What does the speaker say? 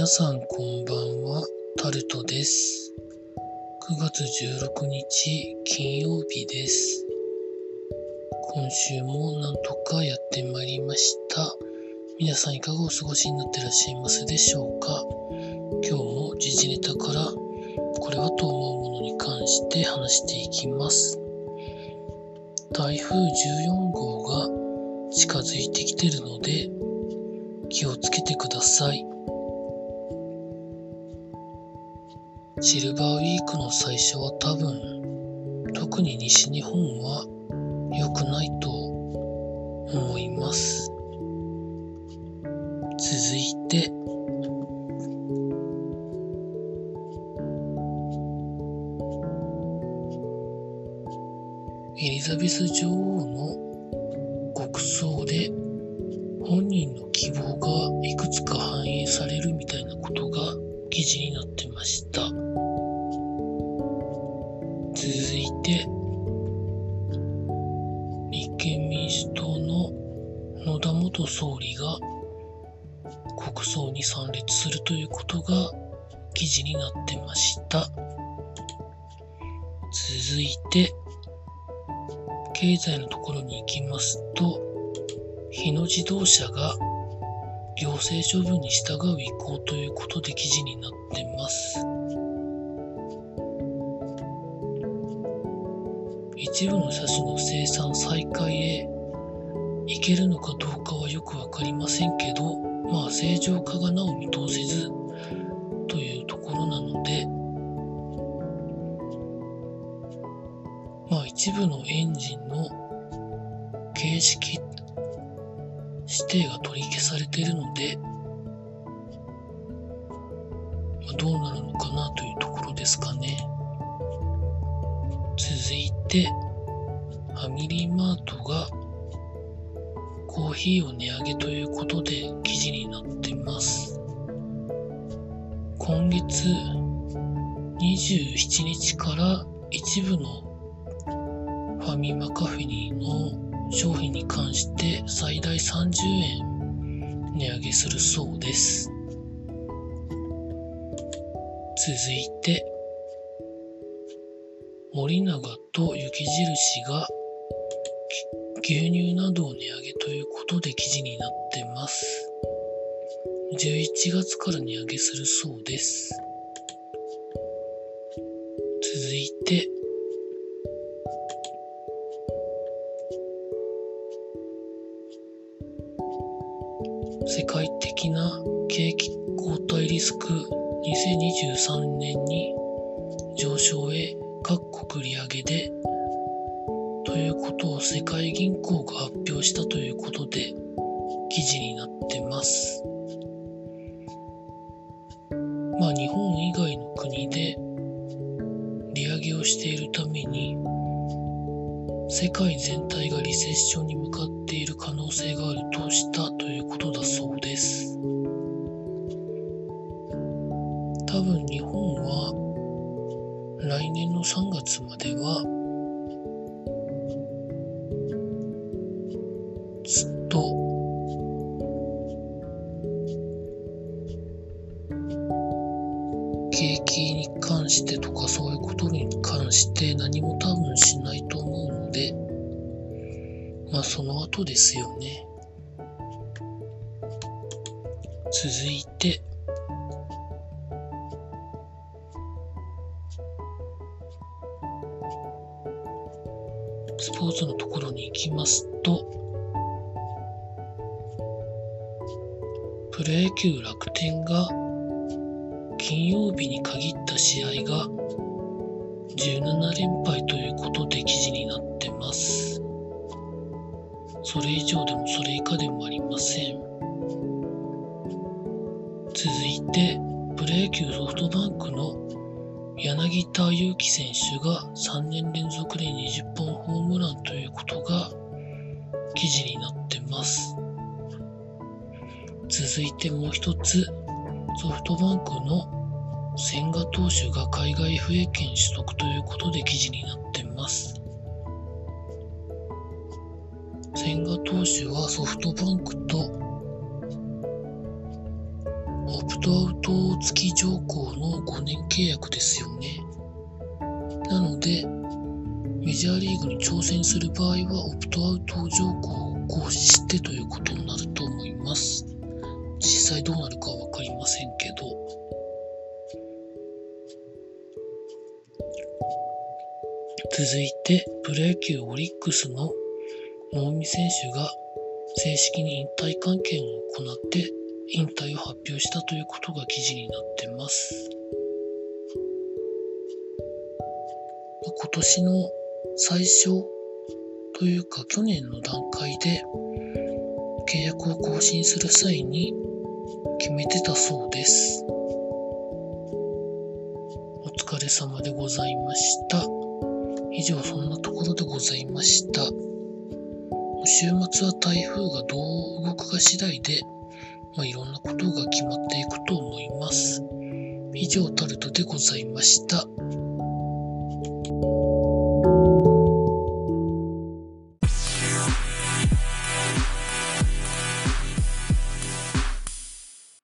皆さんこんばんは、タルトです。9月16日金曜日です。今週もなんとかやってまいりました。皆さんいかがお過ごしになってらっしゃいますでしょうか？今日も時事ネタからこれはと思うものに関して話していきます。台風14号が近づいてきてるので気をつけてください。シルバーウィークの最初は多分特に西日本は良くないと思います。続いてエリザベス女王の国葬で本人の希望がいくつか反映されるみたいなことが記事になってました。続いて、立憲民主党の野田元総理が国葬に参列するということが記事になってました。続いて、経済のところに行きますと、日野自動車が行政処分に従う意向ということで記事になってます。一部の車種の生産再開へ行けるのかどうかはよくわかりませんけど、まあ正常化がなお見通せずというところなので、まあ一部のエンジンの形式指定が取り消されているので、ま、どうなるのかなというところですかね。続いて、ファミリーマートがコーヒーを値上げということで記事になっています。今月27日から一部のファミマカフェにの商品に関して最大30円値上げするそうです。続いて、森永と雪印が牛乳などを値上げということで記事になってます。11月から値上げするそうです。続いて、世界的な景気後退リスク2023年に上昇へ各国利上げでということを世界銀行が発表したということで記事になってます。まあ日本以外の国で利上げをしているために世界全体がリセッションに向かっている可能性があるとしたと。景気に関してとかそういうことに関して何も多分しないと思うのでまあその後ですよね。続いて。スポーツのところに行きますとプロ野球楽天が金曜日に限った試合が17連敗ということで記事になってます。それ以上でもそれ以下でもありません。続いて、プロ野球ソフトバンクの柳田悠岐選手が3年連続で20本ホームランということが記事になってます。続いてもう一つ、ソフトバンクの千賀投手が海外 FA 権取得ということで記事になってます。千賀投手はソフトバンクとオプトアウト付き条項の5年契約ですよね。なので、メジャーリーグに挑戦する場合は、オプトアウト条項を行使してということになると。実際どうなるかはわかりませんけど。続いて、プロ野球オリックスの能見選手が正式に引退会見を行って引退を発表したということが記事になってます。今年の最初というか去年の段階で契約を更新する際に決めてたそうです。お疲れ様でございました。以上そんなところでございました。週末は台風がどう動くか次第で、まあ、いろんなことが決まっていくと思います。以上タルトでございました。